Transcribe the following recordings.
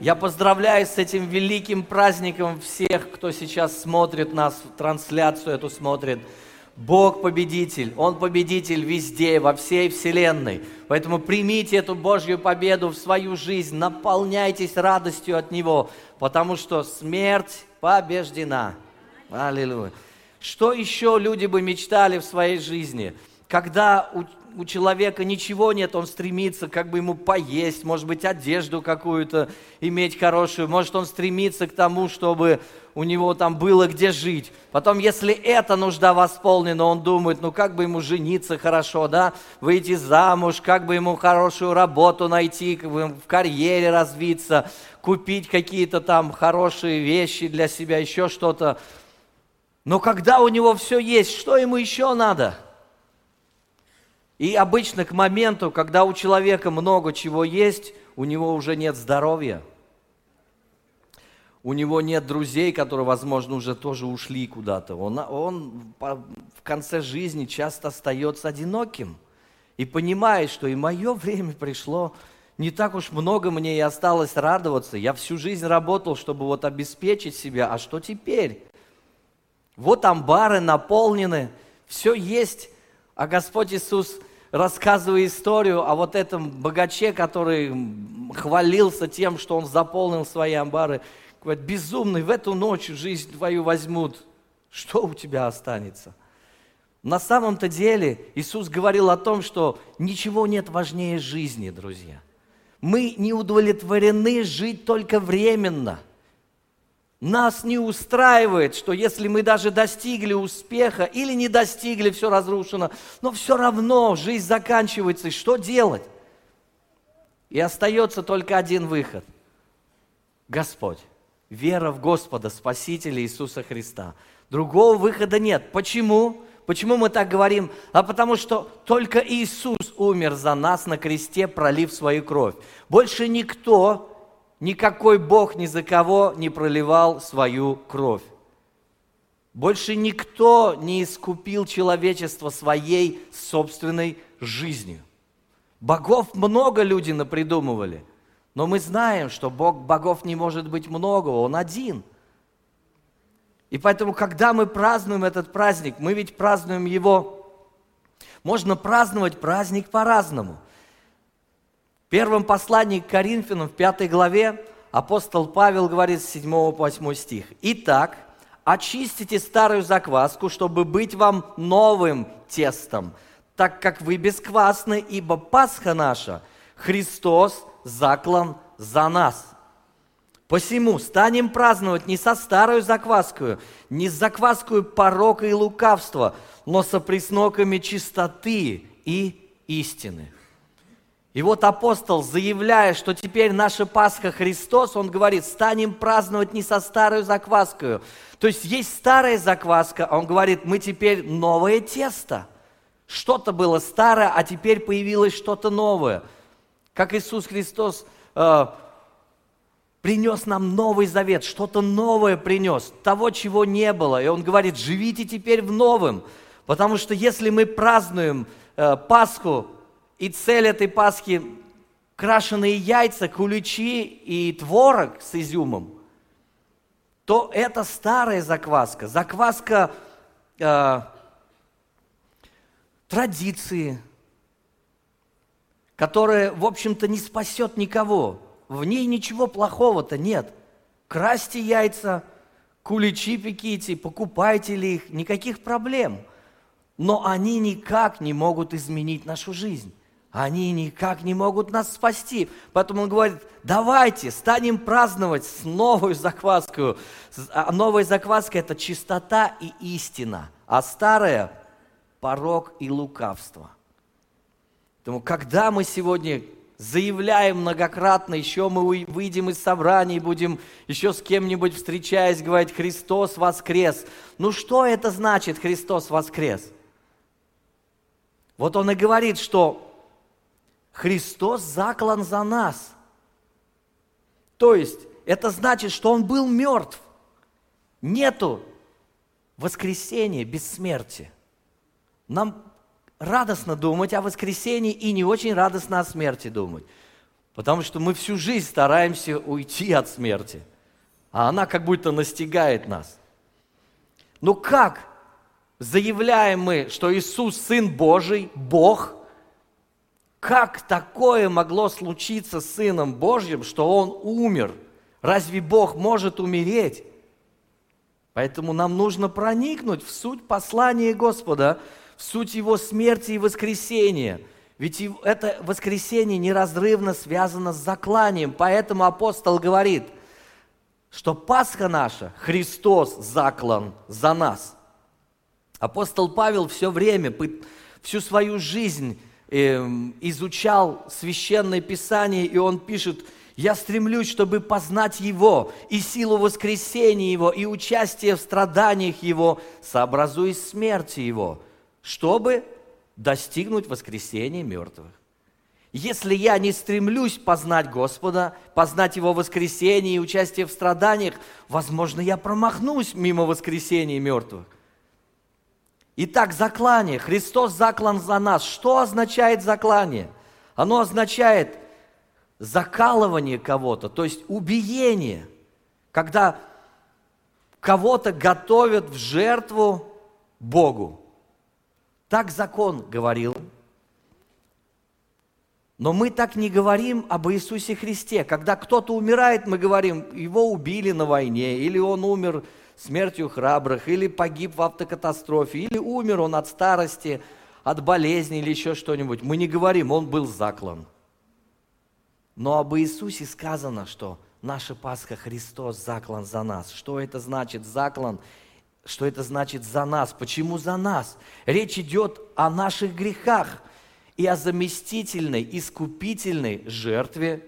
Я поздравляю с этим великим праздником всех, кто сейчас смотрит нас, трансляцию эту смотрит. Бог победитель, Он победитель везде, во всей вселенной. Поэтому примите эту Божью победу в свою жизнь, наполняйтесь радостью от Него, потому что смерть побеждена. Аллилуйя. Что еще люди бы мечтали в своей жизни? Когда у, человека ничего нет, он стремится как бы ему поесть, может быть, одежду какую-то иметь хорошую, может, он стремится к тому, чтобы у него там было где жить. Потом, если эта нужда восполнена, он думает, ну как бы ему жениться хорошо, да, выйти замуж, как бы ему хорошую работу найти, как бы в карьере развиться, купить какие-то там хорошие вещи для себя, еще что-то. Но когда у него все есть, что ему еще надо? И обычно к моменту, когда у человека много чего есть, у него уже нет здоровья. У него нет друзей, которые, возможно, уже тоже ушли куда-то. Он, он в конце жизни часто остается одиноким и понимает, что и мое время пришло, не так уж много мне и осталось радоваться. Я всю жизнь работал, чтобы вот обеспечить себя, а что теперь? Вот амбары наполнены, все есть. А Господь Иисус, рассказывая историю о вот этом богаче, который хвалился тем, что он заполнил свои амбары, говорит, безумный, в эту ночь жизнь твою возьмут, что у тебя останется? На самом-то деле Иисус говорил о том, что ничего нет важнее жизни, друзья. Мы не удовлетворены жить только временно – нас не устраивает, что если мы даже достигли успеха или не достигли, все разрушено, но все равно жизнь заканчивается, и что делать? И остается только один выход. Господь, вера в Господа, Спасителя Иисуса Христа. Другого выхода нет. Почему? Почему мы так говорим? А потому что только Иисус умер за нас на кресте, пролив свою кровь. Больше никто никакой Бог ни за кого не проливал свою кровь. Больше никто не искупил человечество своей собственной жизнью. Богов много люди напридумывали, но мы знаем, что Бог, богов не может быть много, Он один. И поэтому, когда мы празднуем этот праздник, мы ведь празднуем его, можно праздновать праздник по-разному – первом послании к Коринфянам, в пятой главе, апостол Павел говорит с 7 по 8 стих. «Итак, очистите старую закваску, чтобы быть вам новым тестом, так как вы бесквасны, ибо Пасха наша, Христос заклан за нас». Посему станем праздновать не со старой закваскою, не с закваскою порока и лукавства, но со пресноками чистоты и истины. И вот апостол, заявляя, что теперь наша Пасха Христос, он говорит, станем праздновать не со старой закваской. То есть есть старая закваска, а он говорит, мы теперь новое тесто. Что-то было старое, а теперь появилось что-то новое. Как Иисус Христос э, принес нам новый завет, что-то новое принес, того, чего не было. И он говорит, живите теперь в новом. Потому что если мы празднуем э, Пасху и цель этой Пасхи – крашеные яйца, куличи и творог с изюмом, то это старая закваска, закваска э, традиции, которая, в общем-то, не спасет никого. В ней ничего плохого-то нет. Красьте яйца, куличи пеките, покупайте ли их, никаких проблем. Но они никак не могут изменить нашу жизнь они никак не могут нас спасти. Поэтому он говорит, давайте станем праздновать с новой закваской. А новая закваска – это чистота и истина, а старая – порог и лукавство. Поэтому, когда мы сегодня заявляем многократно, еще мы выйдем из собраний, будем еще с кем-нибудь встречаясь, говорить, Христос воскрес. Ну что это значит, Христос воскрес? Вот он и говорит, что Христос заклан за нас. То есть, это значит, что Он был мертв. Нету воскресения без смерти. Нам радостно думать о воскресении и не очень радостно о смерти думать. Потому что мы всю жизнь стараемся уйти от смерти, а она как будто настигает нас. Но как заявляем мы, что Иисус Сын Божий, Бог, как такое могло случиться с Сыном Божьим, что Он умер? Разве Бог может умереть? Поэтому нам нужно проникнуть в суть послания Господа, в суть Его смерти и воскресения. Ведь это воскресение неразрывно связано с закланием. Поэтому апостол говорит, что Пасха наша, Христос заклан за нас. Апостол Павел все время, всю свою жизнь изучал священное писание, и он пишет – я стремлюсь, чтобы познать Его и силу воскресения Его, и участие в страданиях Его, сообразуясь смерти Его, чтобы достигнуть воскресения мертвых. Если я не стремлюсь познать Господа, познать Его воскресение и участие в страданиях, возможно, я промахнусь мимо воскресения мертвых. Итак, заклание. Христос заклан за нас. Что означает заклание? Оно означает – закалывание кого-то, то есть убиение, когда кого-то готовят в жертву Богу. Так закон говорил. Но мы так не говорим об Иисусе Христе. Когда кто-то умирает, мы говорим, его убили на войне, или он умер смертью храбрых, или погиб в автокатастрофе, или умер он от старости, от болезни или еще что-нибудь. Мы не говорим, он был заклан. Но об Иисусе сказано, что наша Пасха Христос заклан за нас. Что это значит заклан? Что это значит за нас? Почему за нас? Речь идет о наших грехах и о заместительной, искупительной жертве.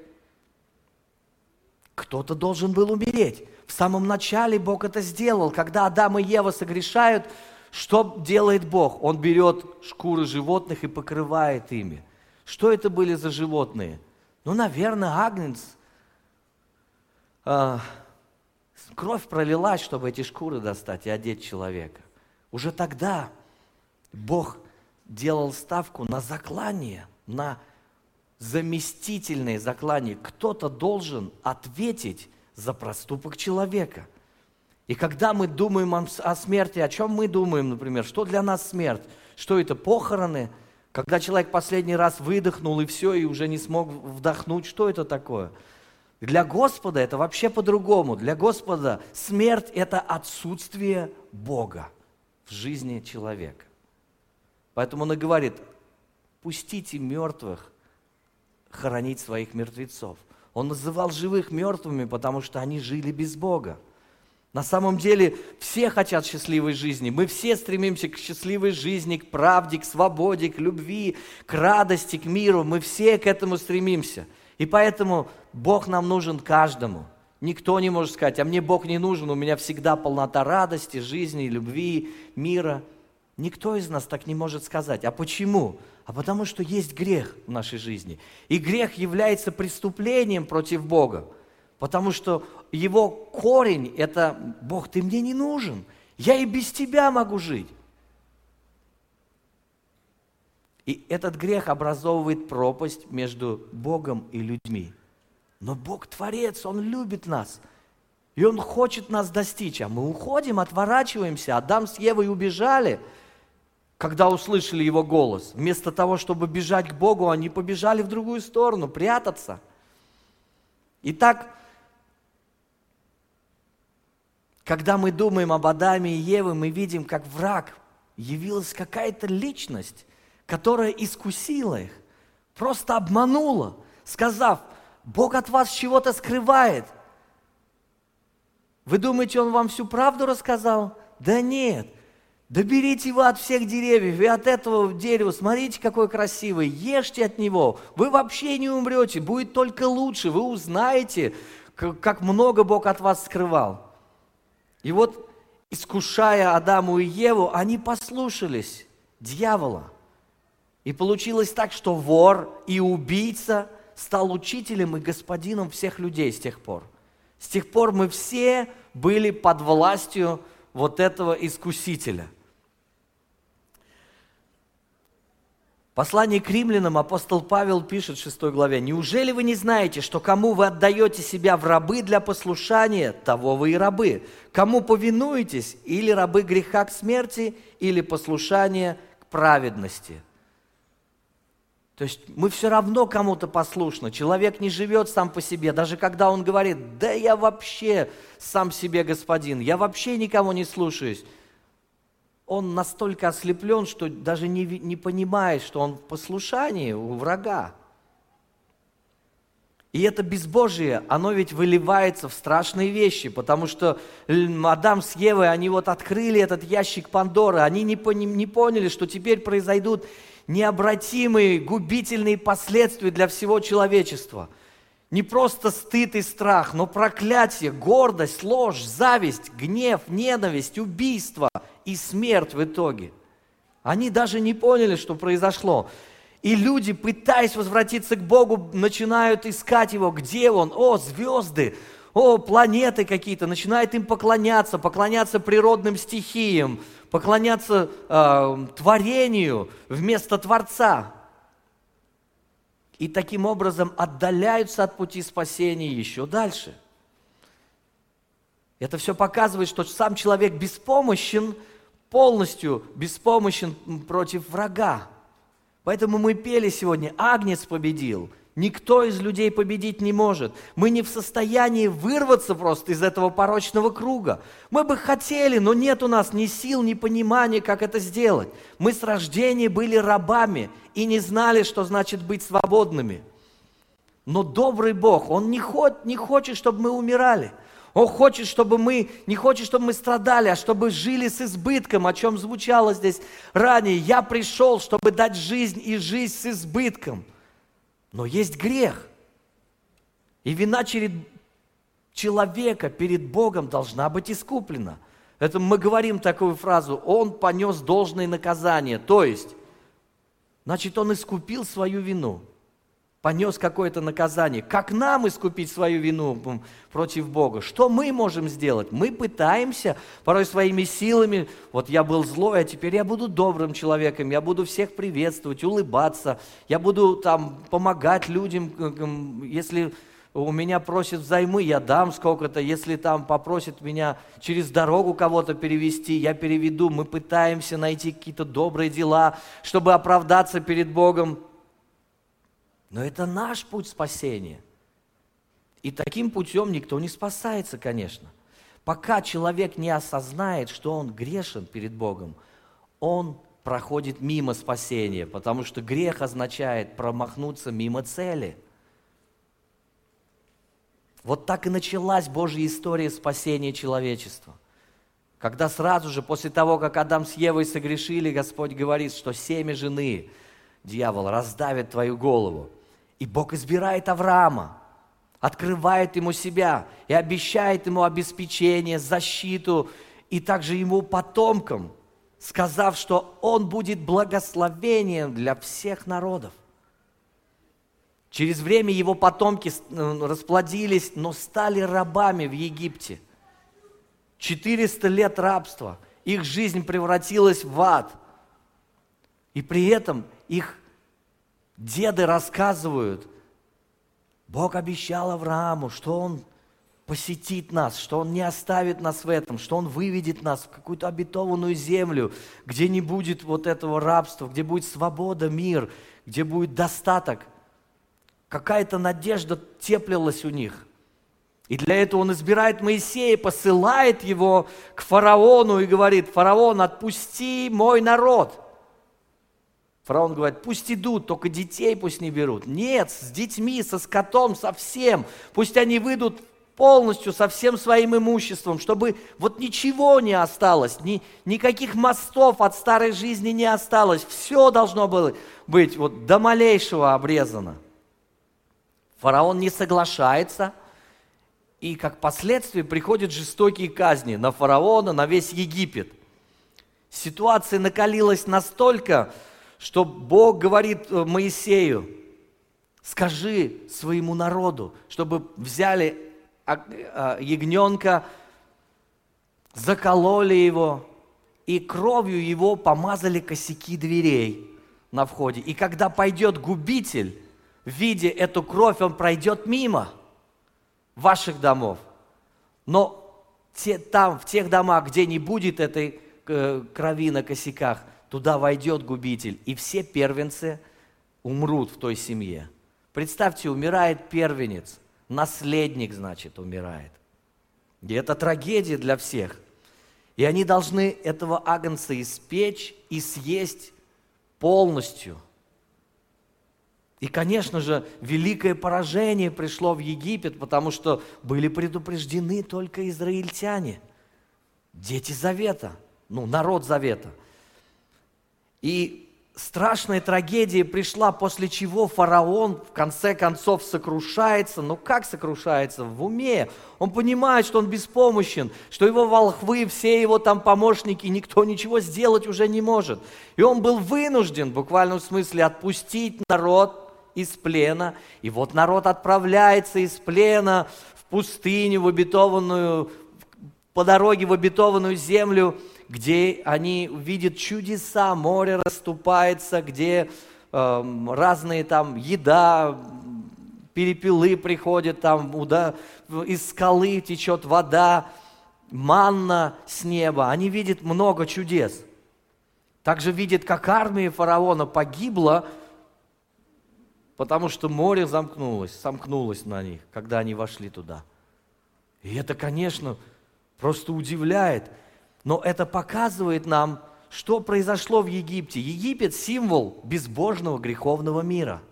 Кто-то должен был умереть. В самом начале Бог это сделал. Когда Адам и Ева согрешают, что делает Бог? Он берет шкуры животных и покрывает ими. Что это были за животные? Ну, наверное, Агнец, э, кровь пролилась, чтобы эти шкуры достать и одеть человека. Уже тогда Бог делал ставку на заклание, на заместительное заклание. Кто-то должен ответить за проступок человека. И когда мы думаем о смерти, о чем мы думаем, например, что для нас смерть? Что это, похороны – когда человек последний раз выдохнул и все, и уже не смог вдохнуть, что это такое? Для Господа это вообще по-другому. Для Господа смерть – это отсутствие Бога в жизни человека. Поэтому он и говорит, пустите мертвых хоронить своих мертвецов. Он называл живых мертвыми, потому что они жили без Бога. На самом деле все хотят счастливой жизни. Мы все стремимся к счастливой жизни, к правде, к свободе, к любви, к радости, к миру. Мы все к этому стремимся. И поэтому Бог нам нужен каждому. Никто не может сказать, а мне Бог не нужен, у меня всегда полнота радости, жизни, любви, мира. Никто из нас так не может сказать. А почему? А потому что есть грех в нашей жизни. И грех является преступлением против Бога. Потому что его корень – это «Бог, ты мне не нужен, я и без тебя могу жить». И этот грех образовывает пропасть между Богом и людьми. Но Бог Творец, Он любит нас. И Он хочет нас достичь. А мы уходим, отворачиваемся. Адам с Евой убежали, когда услышали Его голос. Вместо того, чтобы бежать к Богу, они побежали в другую сторону, прятаться. Итак, когда мы думаем об Адаме и Еве, мы видим, как враг явилась какая-то личность, которая искусила их, просто обманула, сказав, Бог от вас чего-то скрывает. Вы думаете, Он вам всю правду рассказал? Да нет. Доберите вы от всех деревьев и от этого дерева, смотрите, какой красивый, ешьте от него, вы вообще не умрете, будет только лучше, вы узнаете, как много Бог от вас скрывал. И вот, искушая Адаму и Еву, они послушались дьявола. И получилось так, что вор и убийца стал учителем и господином всех людей с тех пор. С тех пор мы все были под властью вот этого искусителя. Послание к римлянам апостол Павел пишет в 6 главе, «Неужели вы не знаете, что кому вы отдаете себя в рабы для послушания, того вы и рабы? Кому повинуетесь, или рабы греха к смерти, или послушание к праведности?» То есть мы все равно кому-то послушны. Человек не живет сам по себе, даже когда он говорит, да я вообще сам себе господин, я вообще никого не слушаюсь он настолько ослеплен, что даже не, не понимает, что он в послушании у врага. И это безбожие, оно ведь выливается в страшные вещи, потому что Адам с Евой, они вот открыли этот ящик Пандоры, они не, не поняли, что теперь произойдут необратимые, губительные последствия для всего человечества. Не просто стыд и страх, но проклятие, гордость, ложь, зависть, гнев, ненависть, убийство – и смерть в итоге. Они даже не поняли, что произошло. И люди, пытаясь возвратиться к Богу, начинают искать Его. Где Он? О, звезды! О, планеты какие-то. Начинают им поклоняться, поклоняться природным стихиям, поклоняться э, творению вместо Творца. И таким образом отдаляются от пути спасения еще дальше. Это все показывает, что сам человек беспомощен – полностью беспомощен против врага. Поэтому мы пели сегодня, Агнец победил. Никто из людей победить не может. Мы не в состоянии вырваться просто из этого порочного круга. Мы бы хотели, но нет у нас ни сил, ни понимания, как это сделать. Мы с рождения были рабами и не знали, что значит быть свободными. Но добрый Бог, Он не, хот, не хочет, чтобы мы умирали. Он хочет, чтобы мы, не хочет, чтобы мы страдали, а чтобы жили с избытком, о чем звучало здесь ранее. Я пришел, чтобы дать жизнь и жизнь с избытком. Но есть грех. И вина перед человека перед Богом должна быть искуплена. Это мы говорим такую фразу, он понес должное наказание. То есть, значит, он искупил свою вину понес какое-то наказание. Как нам искупить свою вину против Бога? Что мы можем сделать? Мы пытаемся порой своими силами, вот я был злой, а теперь я буду добрым человеком, я буду всех приветствовать, улыбаться, я буду там помогать людям, если у меня просят взаймы, я дам сколько-то. Если там попросят меня через дорогу кого-то перевести, я переведу. Мы пытаемся найти какие-то добрые дела, чтобы оправдаться перед Богом. Но это наш путь спасения. И таким путем никто не спасается, конечно. Пока человек не осознает, что он грешен перед Богом, он проходит мимо спасения, потому что грех означает промахнуться мимо цели. Вот так и началась Божья история спасения человечества. Когда сразу же после того, как Адам с Евой согрешили, Господь говорит, что семя жены, дьявол, раздавит твою голову. И Бог избирает Авраама, открывает ему себя и обещает ему обеспечение, защиту и также ему потомкам, сказав, что он будет благословением для всех народов. Через время его потомки э, расплодились, но стали рабами в Египте. 400 лет рабства. Их жизнь превратилась в ад. И при этом их деды рассказывают, Бог обещал Аврааму, что Он посетит нас, что Он не оставит нас в этом, что Он выведет нас в какую-то обетованную землю, где не будет вот этого рабства, где будет свобода, мир, где будет достаток. Какая-то надежда теплилась у них. И для этого он избирает Моисея, посылает его к фараону и говорит, фараон, отпусти мой народ. Фараон говорит, пусть идут, только детей пусть не берут. Нет, с детьми, со скотом, со всем. Пусть они выйдут полностью со всем своим имуществом, чтобы вот ничего не осталось, ни, никаких мостов от старой жизни не осталось. Все должно было быть вот до малейшего обрезано. Фараон не соглашается, и как последствие приходят жестокие казни на фараона, на весь Египет. Ситуация накалилась настолько, что Бог говорит э, Моисею, скажи своему народу, чтобы взяли а, ягненка, закололи его и кровью его помазали косяки дверей. на входе. И когда пойдет губитель, видя эту кровь, он пройдет мимо ваших домов. Но те, там, в тех домах, где не будет этой э, крови на косяках, туда войдет губитель, и все первенцы умрут в той семье. Представьте, умирает первенец, наследник, значит, умирает. И это трагедия для всех. И они должны этого агнца испечь и съесть полностью. И, конечно же, великое поражение пришло в Египет, потому что были предупреждены только израильтяне, дети Завета, ну, народ Завета. И страшная трагедия пришла, после чего фараон в конце концов сокрушается. Но как сокрушается? В уме. Он понимает, что он беспомощен, что его волхвы, все его там помощники, никто ничего сделать уже не может. И он был вынужден, в буквальном смысле, отпустить народ из плена. И вот народ отправляется из плена в пустыню, в обетованную, по дороге в обетованную землю – где они видят чудеса, море расступается, где э, разные там еда, перепелы приходят, там уда, из скалы течет вода, манна с неба. Они видят много чудес. Также видят, как армия фараона погибла, потому что море замкнулось, сомкнулось на них, когда они вошли туда. И это, конечно, просто удивляет – но это показывает нам, что произошло в Египте. Египет – символ безбожного греховного мира.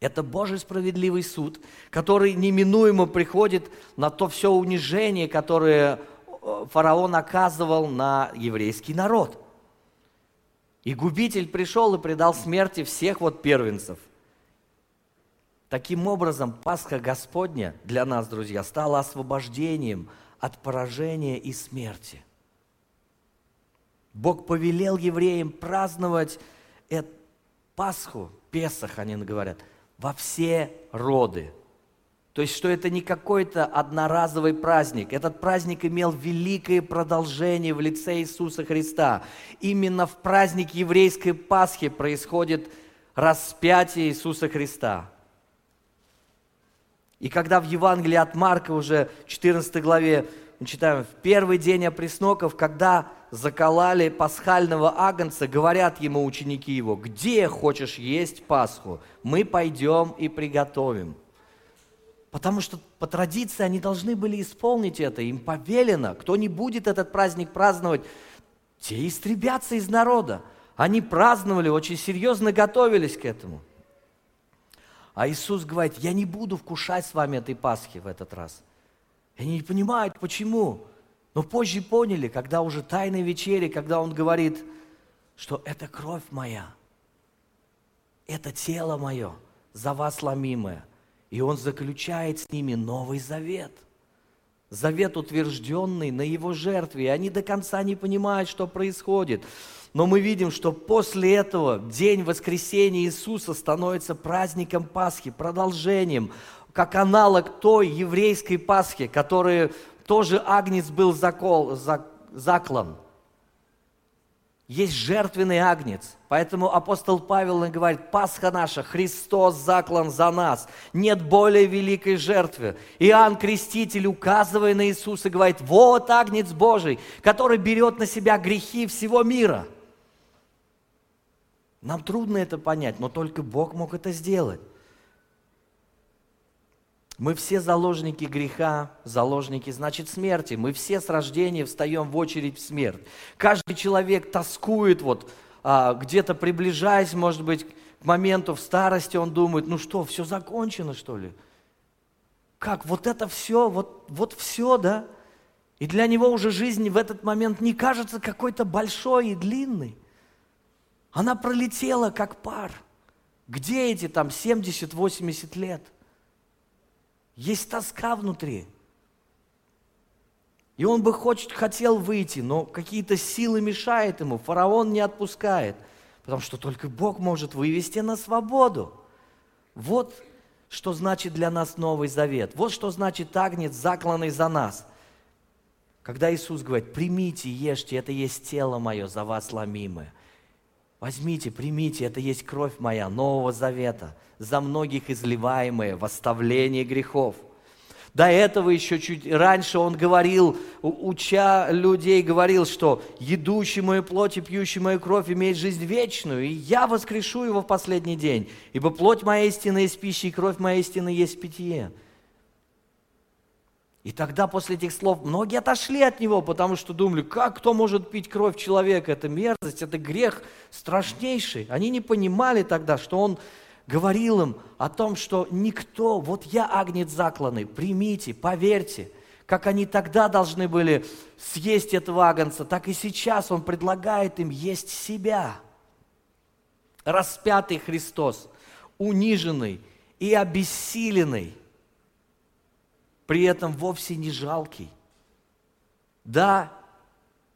Это Божий справедливый суд, который неминуемо приходит на то все унижение, которое э, фараон оказывал на еврейский народ. И губитель пришел и предал смерти всех вот первенцев. Таким образом, Пасха Господня для нас, друзья, стала освобождением – от поражения и смерти. Бог повелел евреям праздновать эту Пасху, Песах, они говорят, во все роды. То есть, что это не какой-то одноразовый праздник. Этот праздник имел великое продолжение в лице Иисуса Христа. Именно в праздник еврейской Пасхи происходит распятие Иисуса Христа. И когда в Евангелии от Марка уже в 14 главе мы читаем, в первый день опресноков, когда заколали пасхального агнца, говорят ему ученики его, где хочешь есть Пасху, мы пойдем и приготовим. Потому что по традиции они должны были исполнить это, им повелено, кто не будет этот праздник праздновать, те истребятся из народа. Они праздновали, очень серьезно готовились к этому – а Иисус говорит, я не буду вкушать с вами этой Пасхи в этот раз. И они не понимают, почему. Но позже поняли, когда уже тайной вечере, когда Он говорит, что это кровь моя, это тело мое, за вас ломимое. И Он заключает с ними новый завет. Завет, утвержденный на Его жертве. И они до конца не понимают, что происходит. Но мы видим, что после этого день воскресения Иисуса становится праздником Пасхи, продолжением, как аналог той еврейской Пасхи, которая тоже агнец был закол, заклан. Есть жертвенный агнец. Поэтому апостол Павел говорит, Пасха наша, Христос заклан за нас. Нет более великой жертвы. Иоанн Креститель, указывая на Иисуса, говорит, вот агнец Божий, который берет на себя грехи всего мира – нам трудно это понять, но только Бог мог это сделать. Мы все заложники греха, заложники, значит, смерти. Мы все с рождения встаем в очередь в смерть. Каждый человек тоскует, вот, а, где-то приближаясь, может быть, к моменту в старости, он думает, ну что, все закончено, что ли? Как, вот это все, вот, вот все, да? И для него уже жизнь в этот момент не кажется какой-то большой и длинной. Она пролетела как пар. Где эти там 70-80 лет? Есть тоска внутри. И он бы хочет, хотел выйти, но какие-то силы мешают ему. Фараон не отпускает, потому что только Бог может вывести на свободу. Вот что значит для нас Новый Завет. Вот что значит агнец, закланный за нас. Когда Иисус говорит, примите, ешьте, это есть тело мое за вас ломимое. Возьмите, примите, это есть кровь моя, Нового Завета, за многих изливаемая в оставление грехов. До этого еще чуть раньше он говорил, уча людей, говорил, что едущий мою плоть и пьющий мою кровь имеет жизнь вечную, и я воскрешу его в последний день, ибо плоть моя истина есть пища, и кровь моя истина есть питье. И тогда после этих слов многие отошли от него, потому что думали, как кто может пить кровь человека, это мерзость, это грех страшнейший. Они не понимали тогда, что он говорил им о том, что никто, вот я агнец закланный, примите, поверьте, как они тогда должны были съесть этого агнца, так и сейчас он предлагает им есть себя. Распятый Христос, униженный и обессиленный, при этом вовсе не жалкий. Да,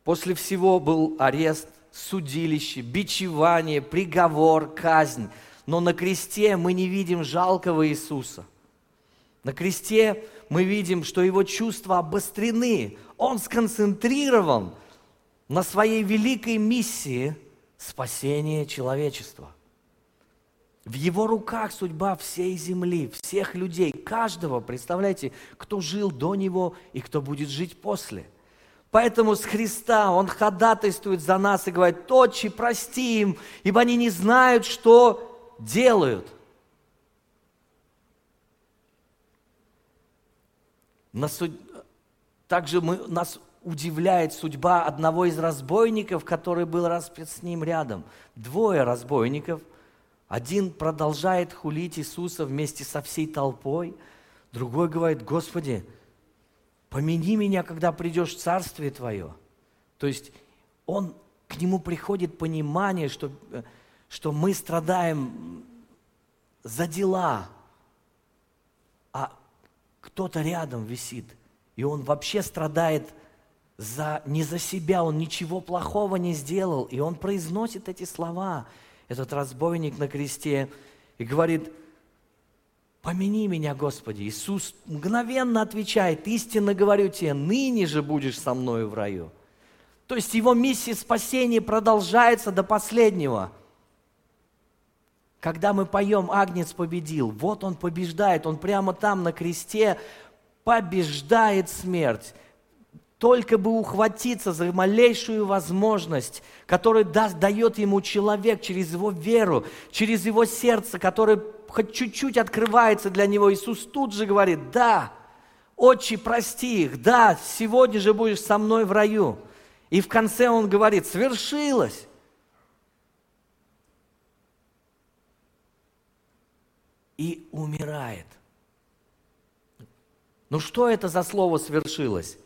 после всего был арест, судилище, бичевание, приговор, казнь – но на кресте мы не видим жалкого Иисуса. На кресте мы видим, что его чувства обострены. Он сконцентрирован на своей великой миссии спасения человечества. В его руках судьба всей земли, всех людей, каждого, представляете, кто жил до него и кто будет жить после. Поэтому с Христа Он ходатайствует за нас и говорит, «Отче, прости им, ибо они не знают, что делают. Нас, также мы, нас удивляет судьба одного из разбойников, который был распят с ним рядом. Двое разбойников. Один продолжает хулить Иисуса вместе со всей толпой. Другой говорит, Господи, помяни меня, когда придешь в Царствие Твое. То есть он, к нему приходит понимание, что э, что мы страдаем за дела, а кто-то рядом висит, и он вообще страдает за, не за себя, он ничего плохого не сделал, и он произносит эти слова, этот разбойник на кресте, и говорит, помяни меня, Господи. Иисус мгновенно отвечает, истинно говорю тебе, ныне же будешь со мною в раю. То есть его миссия спасения продолжается до последнего – когда мы поем «Агнец победил», вот он побеждает, он прямо там на кресте побеждает смерть. Только бы ухватиться за малейшую возможность, которую даст, дает ему человек через его веру, через его сердце, которое хоть чуть-чуть открывается для него. Иисус тут же говорит, да, отче, прости их, да, сегодня же будешь со мной в раю. И в конце он говорит, свершилось. и умирает. Ну что это за слово свершилось?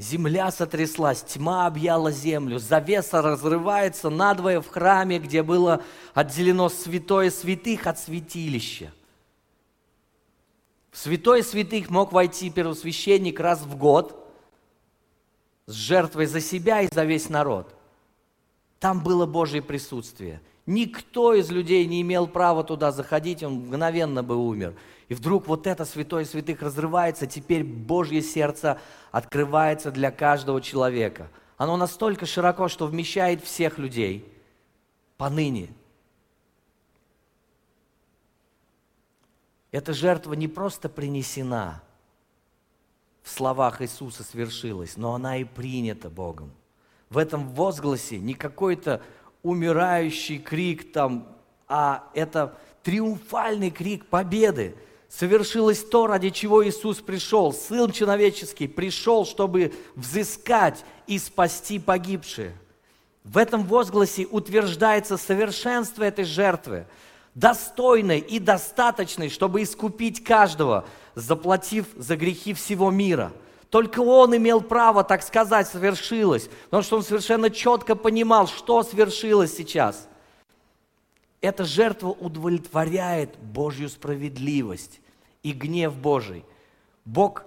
Земля сотряслась, тьма объяла землю, завеса разрывается надвое в храме, где было отделено святое святых от святилища. В святое святых мог войти первосвященник раз в год с жертвой за себя и за весь народ. Там было Божье присутствие – Никто из людей не имел права туда заходить, он мгновенно бы умер. И вдруг вот это святое святых разрывается, теперь Божье сердце открывается для каждого человека. Оно настолько широко, что вмещает всех людей поныне. Эта жертва не просто принесена, в словах Иисуса свершилась, но она и принята Богом. В этом возгласе не какой-то умирающий крик там, а это триумфальный крик победы. Совершилось то, ради чего Иисус пришел. Сын человеческий пришел, чтобы взыскать и спасти погибшие. В этом возгласе утверждается совершенство этой жертвы, достойной и достаточной, чтобы искупить каждого, заплатив за грехи всего мира – только он имел право, так сказать, свершилось, потому что он совершенно четко понимал, что свершилось сейчас. Эта жертва удовлетворяет Божью справедливость и гнев Божий. Бог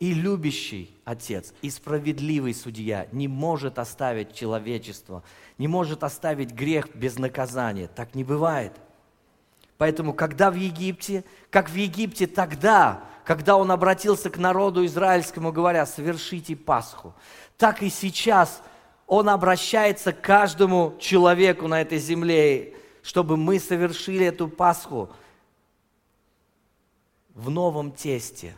и любящий Отец, и справедливый Судья не может оставить человечество, не может оставить грех без наказания. Так не бывает. Поэтому, когда в Египте, как в Египте тогда, когда он обратился к народу израильскому, говоря, совершите Пасху, так и сейчас Он обращается к каждому человеку на этой земле, чтобы мы совершили эту Пасху в новом тесте,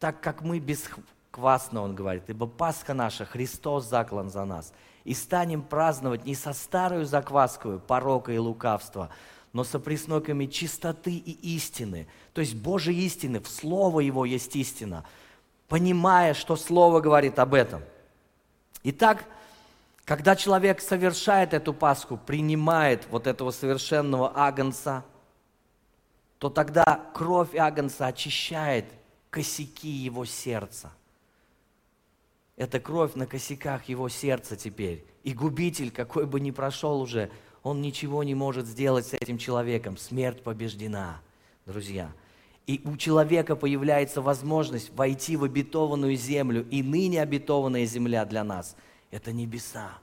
так как мы бесквасно, он говорит, ибо Пасха наша, Христос заклан за нас. И станем праздновать не со старую закваскою порока и лукавства, но со присноками чистоты и истины. То есть Божьей истины, в Слово Его есть истина, понимая, что Слово говорит об этом. Итак, когда человек совершает эту Пасху, принимает вот этого совершенного агнца, то тогда кровь агнца очищает косяки его сердца. Это кровь на косяках его сердца теперь. И губитель, какой бы ни прошел уже, он ничего не может сделать с этим человеком. Смерть побеждена, друзья. И у человека появляется возможность войти в обетованную землю. И ныне обетованная земля для нас – это небеса.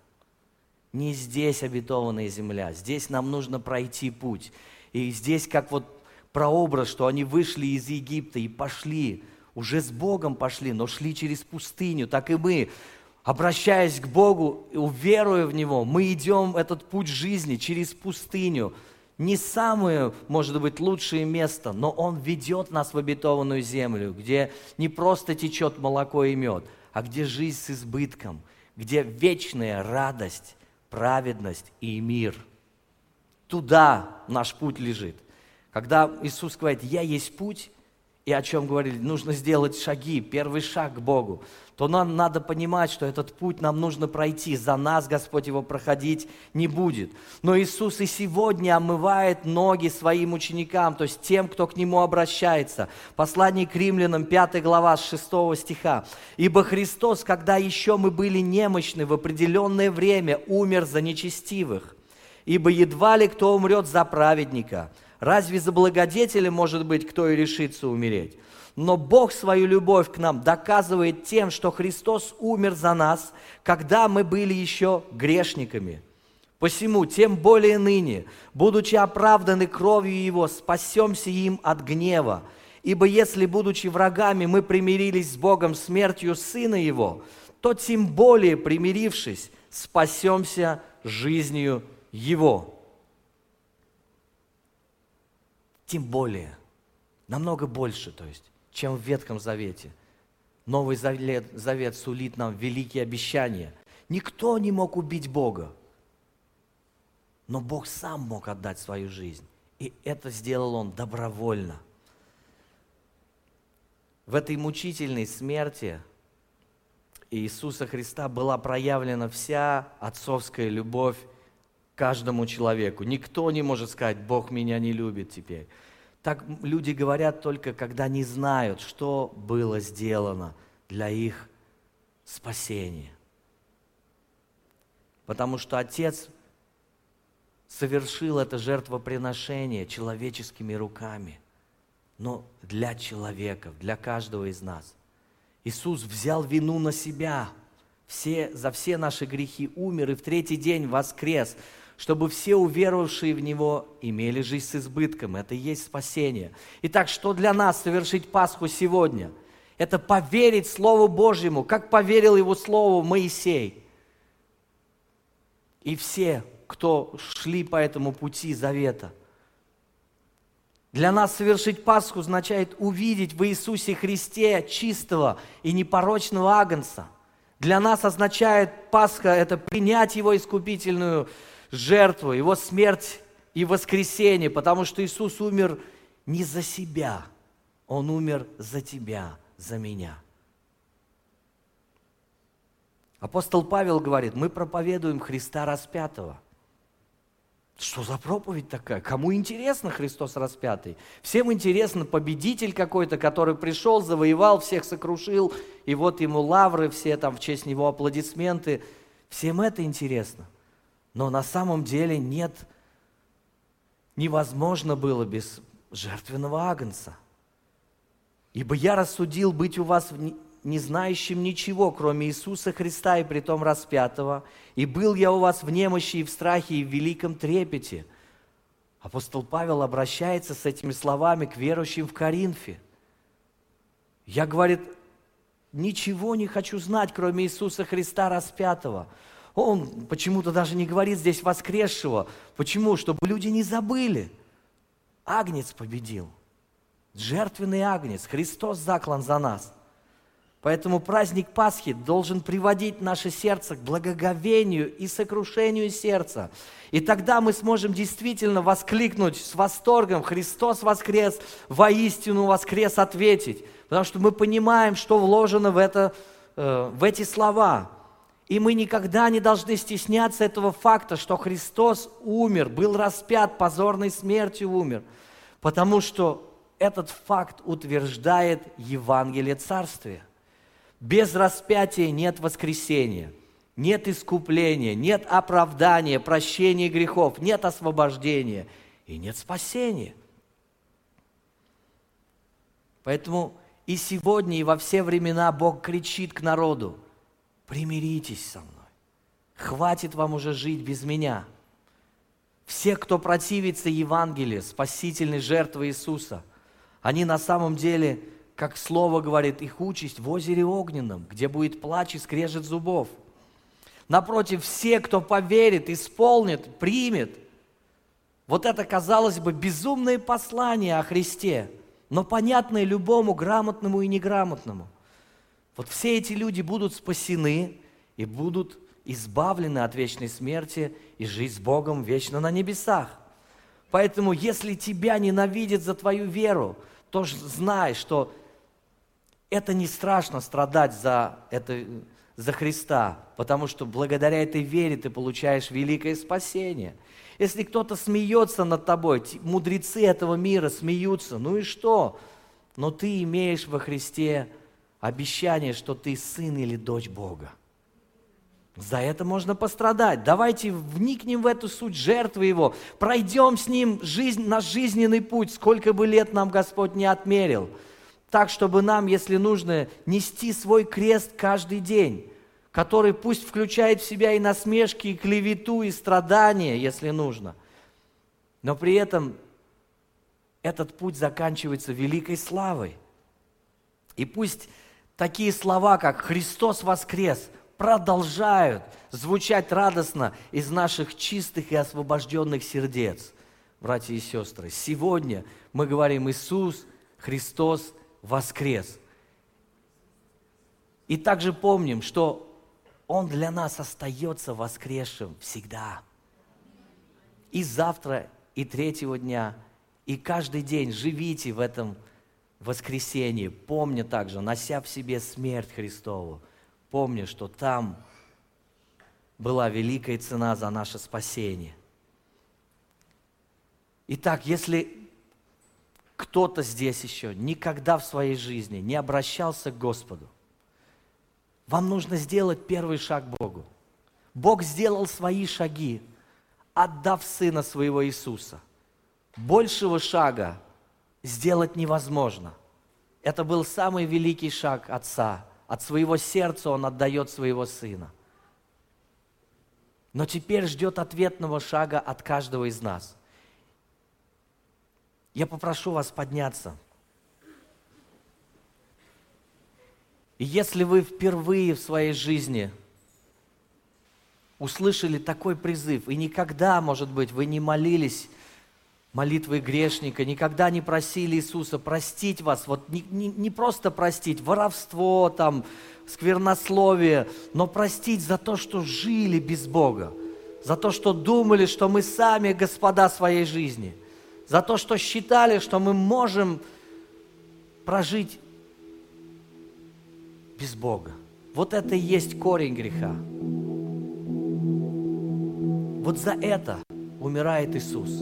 Не здесь обетованная земля, здесь нам нужно пройти путь. И здесь как вот прообраз, что они вышли из Египта и пошли, уже с Богом пошли, но шли через пустыню, так и мы, обращаясь к Богу, уверуя в Него, мы идем этот путь жизни через пустыню, не самое, может быть, лучшее место, но Он ведет нас в обетованную землю, где не просто течет молоко и мед, а где жизнь с избытком – где вечная радость, праведность и мир. Туда наш путь лежит. Когда Иисус говорит, я есть путь, и о чем говорили, нужно сделать шаги, первый шаг к Богу, то нам надо понимать, что этот путь нам нужно пройти. За нас Господь его проходить не будет. Но Иисус и сегодня омывает ноги своим ученикам, то есть тем, кто к Нему обращается. Послание к римлянам, 5 глава, с 6 стиха. «Ибо Христос, когда еще мы были немощны, в определенное время умер за нечестивых. Ибо едва ли кто умрет за праведника. Разве за благодетеля, может быть, кто и решится умереть?» Но Бог свою любовь к нам доказывает тем, что Христос умер за нас, когда мы были еще грешниками. Посему, тем более ныне, будучи оправданы кровью Его, спасемся им от гнева. Ибо если, будучи врагами, мы примирились с Богом смертью Сына Его, то тем более, примирившись, спасемся жизнью Его. Тем более, намного больше, то есть чем в Ветхом Завете. Новый Завет, сулит нам великие обещания. Никто не мог убить Бога, но Бог сам мог отдать свою жизнь. И это сделал Он добровольно. В этой мучительной смерти Иисуса Христа была проявлена вся отцовская любовь каждому человеку. Никто не может сказать, Бог меня не любит теперь. Так люди говорят только, когда не знают, что было сделано для их спасения. Потому что Отец совершил это жертвоприношение человеческими руками, но для человека, для каждого из нас. Иисус взял вину на себя, все, за все наши грехи умер и в третий день воскрес – чтобы все уверовавшие в Него имели жизнь с избытком. Это и есть спасение. Итак, что для нас совершить Пасху сегодня? Это поверить Слову Божьему, как поверил Его Слову Моисей. И все, кто шли по этому пути завета. Для нас совершить Пасху означает увидеть в Иисусе Христе чистого и непорочного Агнца. Для нас означает Пасха – это принять Его искупительную жертву, Его смерть и воскресение, потому что Иисус умер не за себя, Он умер за тебя, за меня. Апостол Павел говорит, мы проповедуем Христа распятого. Что за проповедь такая? Кому интересно Христос распятый? Всем интересно победитель какой-то, который пришел, завоевал, всех сокрушил, и вот ему лавры, все там в честь него аплодисменты. Всем это интересно. Но на самом деле нет, невозможно было без жертвенного агнца. Ибо я рассудил быть у вас не знающим ничего, кроме Иисуса Христа и притом распятого, и был я у вас в немощи и в страхе и в великом трепете. Апостол Павел обращается с этими словами к верующим в Коринфе. Я, говорит, ничего не хочу знать, кроме Иисуса Христа распятого. Он почему-то даже не говорит здесь воскресшего. Почему? Чтобы люди не забыли. Агнец победил. Жертвенный агнец. Христос заклан за нас. Поэтому праздник Пасхи должен приводить наше сердце к благоговению и сокрушению сердца. И тогда мы сможем действительно воскликнуть с восторгом «Христос воскрес! Воистину воскрес!» ответить. Потому что мы понимаем, что вложено в, это, э, в эти слова. И мы никогда не должны стесняться этого факта, что Христос умер, был распят, позорной смертью умер. Потому что этот факт утверждает Евангелие Царствия. Без распятия нет воскресения, нет искупления, нет оправдания, прощения грехов, нет освобождения и нет спасения. Поэтому и сегодня, и во все времена Бог кричит к народу, примиритесь со мной. Хватит вам уже жить без меня. Все, кто противится Евангелию, спасительной жертвы Иисуса, они на самом деле как слово говорит, их участь в озере огненном, где будет плач и скрежет зубов. Напротив, все, кто поверит, исполнит, примет. Вот это, казалось бы, безумное послание о Христе, но понятное любому грамотному и неграмотному. Вот все эти люди будут спасены и будут избавлены от вечной смерти и жить с Богом вечно на небесах. Поэтому, если тебя ненавидят за твою веру, то знай, что это не страшно страдать за, это, за Христа, потому что благодаря этой вере ты получаешь великое спасение. Если кто-то смеется над тобой, мудрецы этого мира смеются, ну и что? Но ты имеешь во Христе обещание, что ты сын или дочь Бога. За это можно пострадать. Давайте вникнем в эту суть жертвы Его. Пройдем с Ним жизнь, наш жизненный путь, сколько бы лет нам Господь не отмерил – так, чтобы нам, если нужно, нести свой крест каждый день, который пусть включает в себя и насмешки, и клевету, и страдания, если нужно. Но при этом этот путь заканчивается великой славой. И пусть такие слова, как «Христос воскрес», продолжают звучать радостно из наших чистых и освобожденных сердец. Братья и сестры, сегодня мы говорим «Иисус Христос воскрес. И также помним, что Он для нас остается воскресшим всегда. И завтра, и третьего дня, и каждый день живите в этом воскресении, помня также, нося в себе смерть Христову, помня, что там была великая цена за наше спасение. Итак, если кто-то здесь еще никогда в своей жизни не обращался к Господу, вам нужно сделать первый шаг Богу. Бог сделал свои шаги, отдав Сына Своего Иисуса. Большего шага сделать невозможно. Это был самый великий шаг Отца. От своего сердца Он отдает своего Сына. Но теперь ждет ответного шага от каждого из нас – я попрошу вас подняться. И если вы впервые в своей жизни услышали такой призыв, и никогда, может быть, вы не молились молитвой грешника, никогда не просили Иисуса простить вас, вот не, не, не просто простить воровство, там, сквернословие, но простить за то, что жили без Бога, за то, что думали, что мы сами господа своей жизни – за то, что считали, что мы можем прожить без Бога. Вот это и есть корень греха. Вот за это умирает Иисус.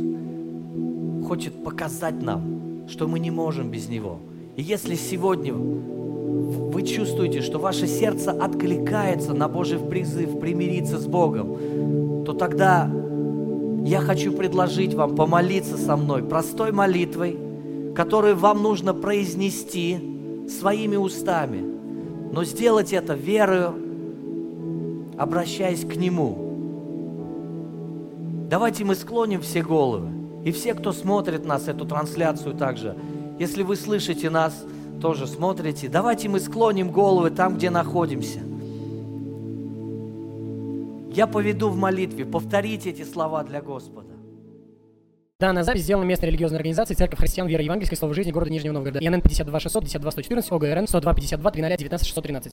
Хочет показать нам, что мы не можем без Него. И если сегодня вы чувствуете, что ваше сердце откликается на Божий призыв примириться с Богом, то тогда я хочу предложить вам помолиться со мной простой молитвой, которую вам нужно произнести своими устами, но сделать это верою, обращаясь к Нему. Давайте мы склоним все головы. И все, кто смотрит нас, эту трансляцию также, если вы слышите нас, тоже смотрите, давайте мы склоним головы там, где находимся. Я поведу в молитве. Повторите эти слова для Господа. Данная запись сделана местной религиозной организацией Церковь Христиан Веры Евангельской Слова Жизни города Нижнего Новгорода. ИНН 52 600 52 114 ОГРН 102 52 300 19 613.